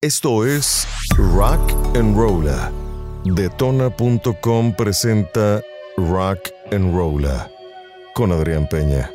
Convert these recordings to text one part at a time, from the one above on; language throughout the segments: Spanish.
Esto es Rock and Rolla. Detona.com presenta Rock and Rolla con Adrián Peña.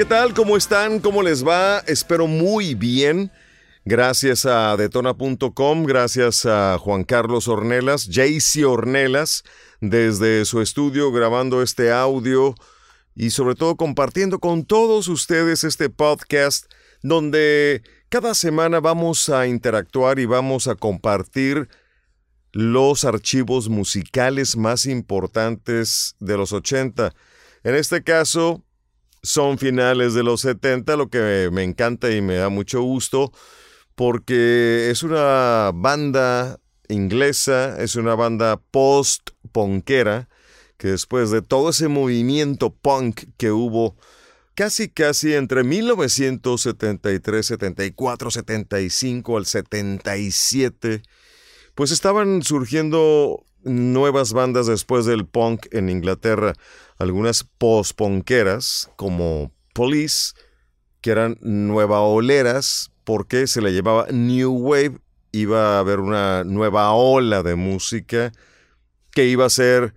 ¿Qué tal? ¿Cómo están? ¿Cómo les va? Espero muy bien. Gracias a detona.com, gracias a Juan Carlos Ornelas, JC Ornelas, desde su estudio grabando este audio y sobre todo compartiendo con todos ustedes este podcast donde cada semana vamos a interactuar y vamos a compartir los archivos musicales más importantes de los 80. En este caso, son finales de los 70, lo que me encanta y me da mucho gusto porque es una banda inglesa, es una banda post-punkera, que después de todo ese movimiento punk que hubo casi casi entre 1973, 74, 75 al 77, pues estaban surgiendo nuevas bandas después del punk en Inglaterra, algunas post-punkeras como Police, que eran nueva oleras, porque se le llevaba New Wave, iba a haber una nueva ola de música que iba a ser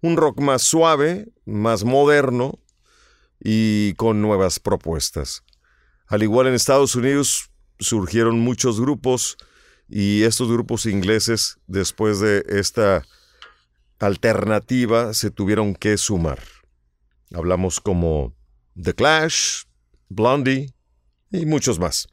un rock más suave, más moderno y con nuevas propuestas. Al igual en Estados Unidos surgieron muchos grupos y estos grupos ingleses después de esta alternativa se tuvieron que sumar. Hablamos como The Clash, Blondie y muchos más.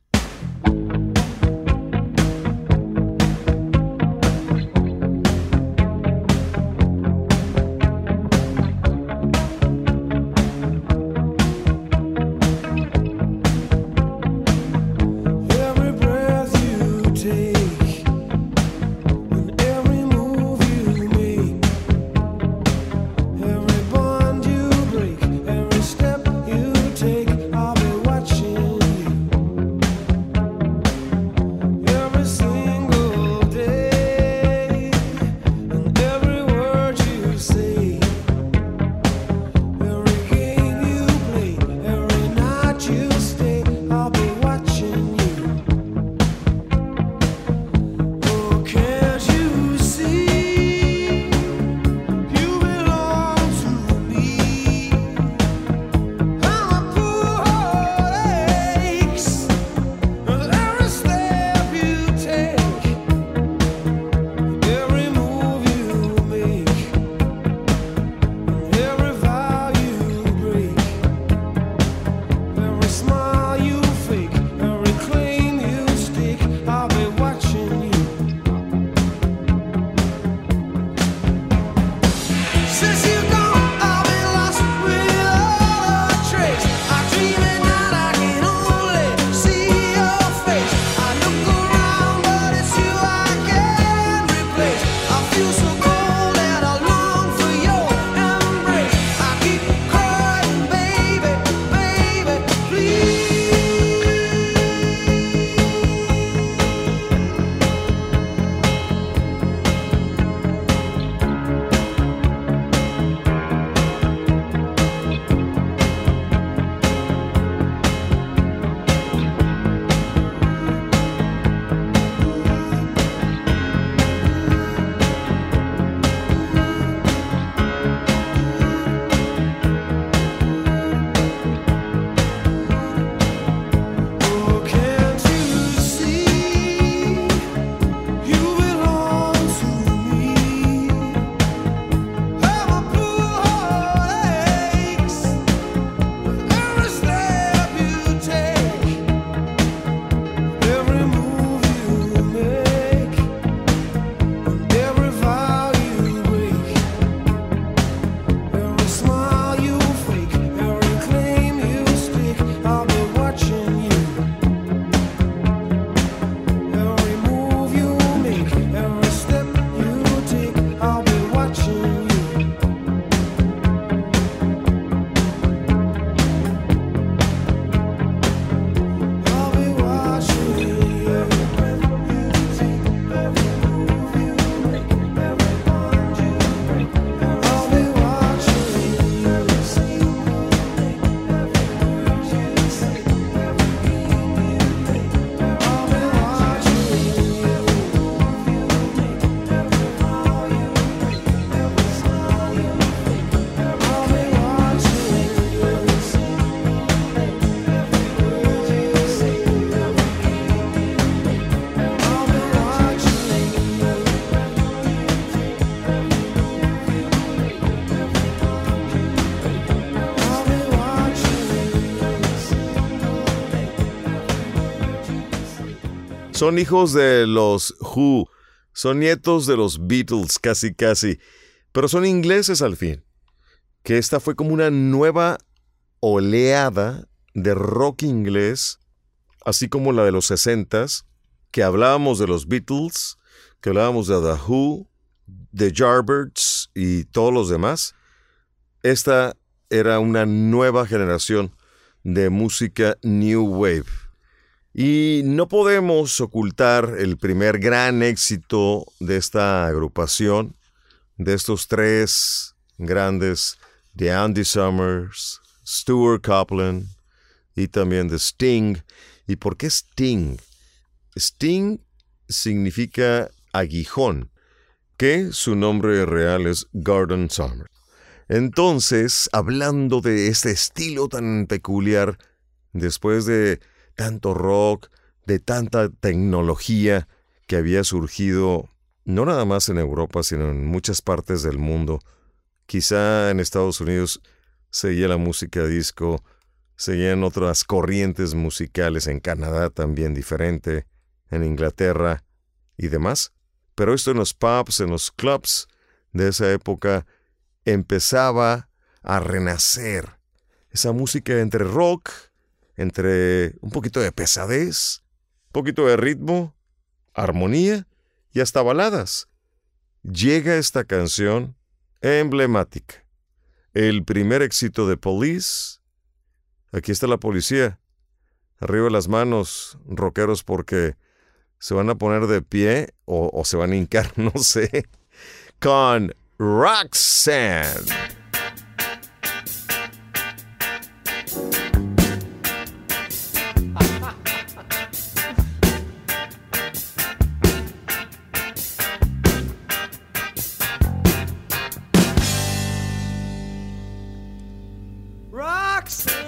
Son hijos de los Who, son nietos de los Beatles, casi casi, pero son ingleses al fin. Que esta fue como una nueva oleada de rock inglés, así como la de los 60s, que hablábamos de los Beatles, que hablábamos de The Who, de Yardbirds y todos los demás. Esta era una nueva generación de música New Wave. Y no podemos ocultar el primer gran éxito de esta agrupación, de estos tres grandes, de Andy Summers, Stuart Copeland y también de Sting. ¿Y por qué Sting? Sting significa aguijón, que su nombre real es Gordon Summer. Entonces, hablando de este estilo tan peculiar, después de tanto rock, de tanta tecnología que había surgido no nada más en Europa, sino en muchas partes del mundo. Quizá en Estados Unidos seguía la música disco, seguían otras corrientes musicales, en Canadá también diferente, en Inglaterra y demás. Pero esto en los pubs, en los clubs de esa época, empezaba a renacer. Esa música entre rock, entre un poquito de pesadez, un poquito de ritmo, armonía y hasta baladas. Llega esta canción emblemática. El primer éxito de Police. Aquí está la policía. Arriba las manos, rockeros, porque se van a poner de pie o, o se van a hincar, no sé. Con Roxanne. Podcast.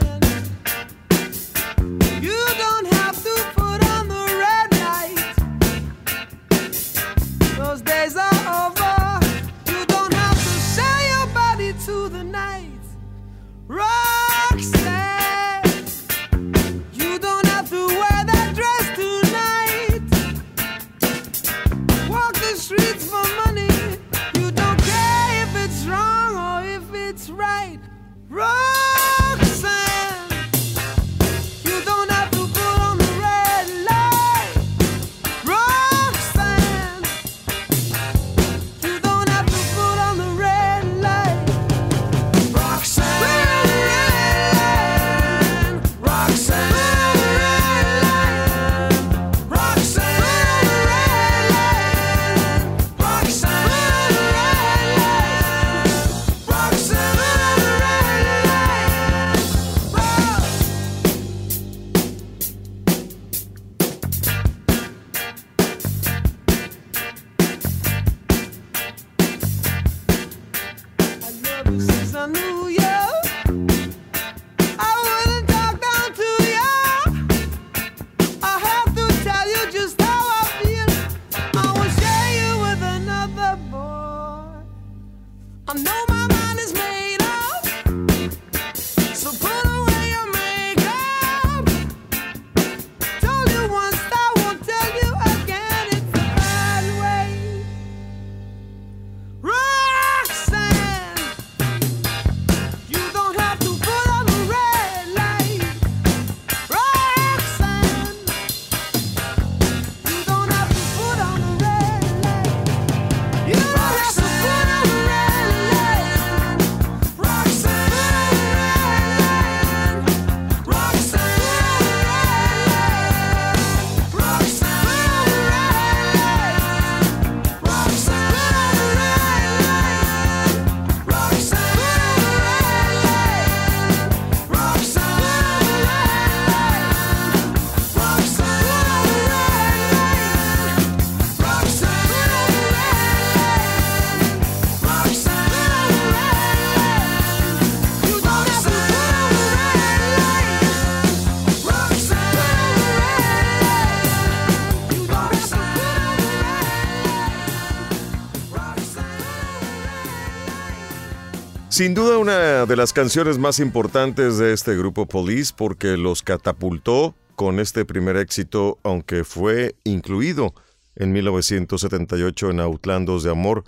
Sin duda una de las canciones más importantes de este grupo Police porque los catapultó con este primer éxito, aunque fue incluido en 1978 en Outlandos de Amor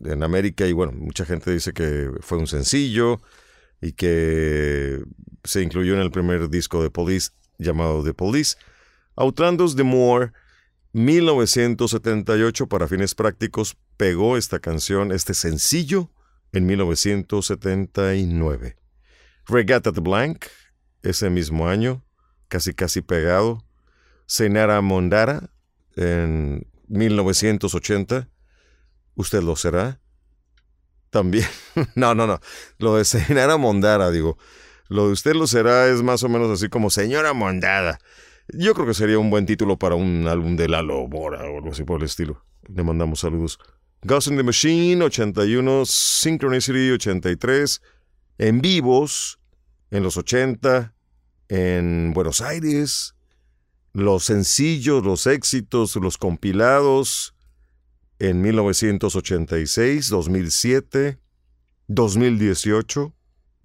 en América y bueno, mucha gente dice que fue un sencillo y que se incluyó en el primer disco de Police llamado The Police. Outlandos de Moore, 1978, para fines prácticos, pegó esta canción, este sencillo, en 1979. Regatta the Blank, ese mismo año, casi casi pegado. Senara Mondara, en 1980. ¿Usted lo será? También. no, no, no. Lo de Senara Mondara, digo. Lo de usted lo será es más o menos así como Señora Mondada. Yo creo que sería un buen título para un álbum de Lalo Mora o algo así por el estilo. Le mandamos saludos. Ghost in the Machine 81, Synchronicity 83, en vivos en los 80, en Buenos Aires, los sencillos, los éxitos, los compilados en 1986, 2007, 2018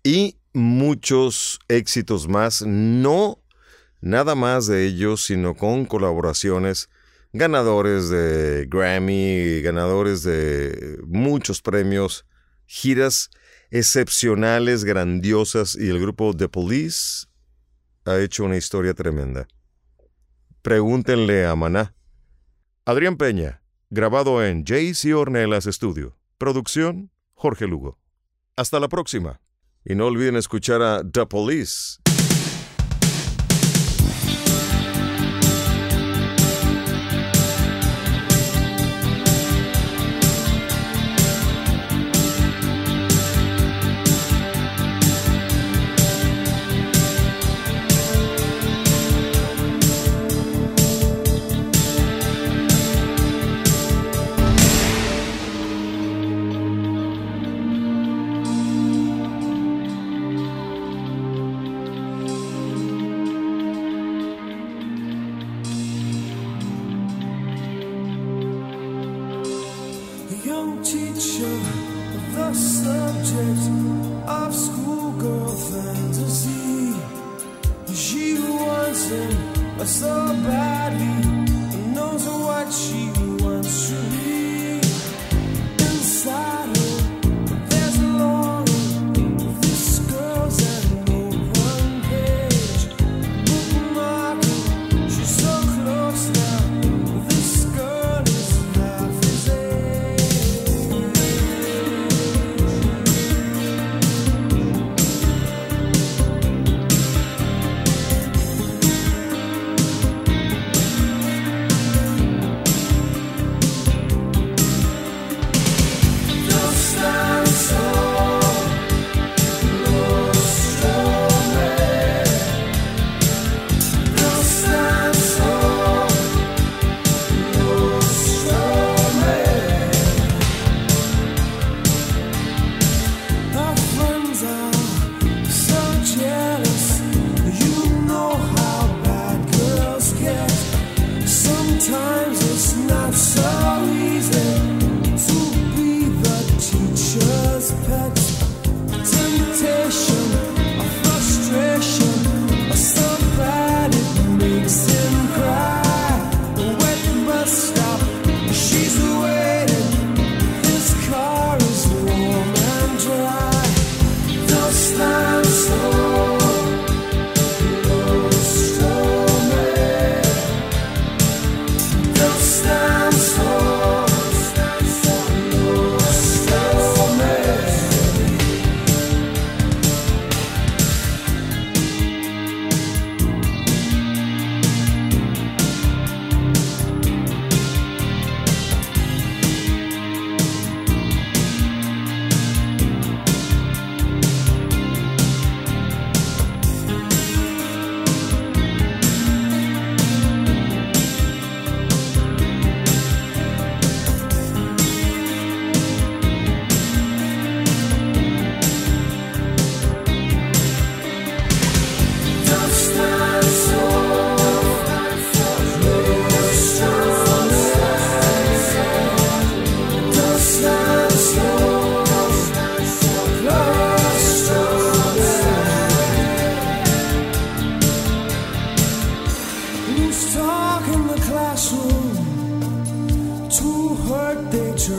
y muchos éxitos más, no nada más de ellos, sino con colaboraciones, ganadores de Grammy, ganadores de muchos premios, giras excepcionales, grandiosas y el grupo The Police ha hecho una historia tremenda. Pregúntenle a Maná. Adrián Peña, grabado en JC Ornelas Studio. Producción, Jorge Lugo. Hasta la próxima. Y no olviden escuchar a The Police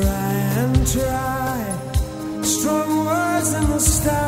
try and try. Strong words in the staff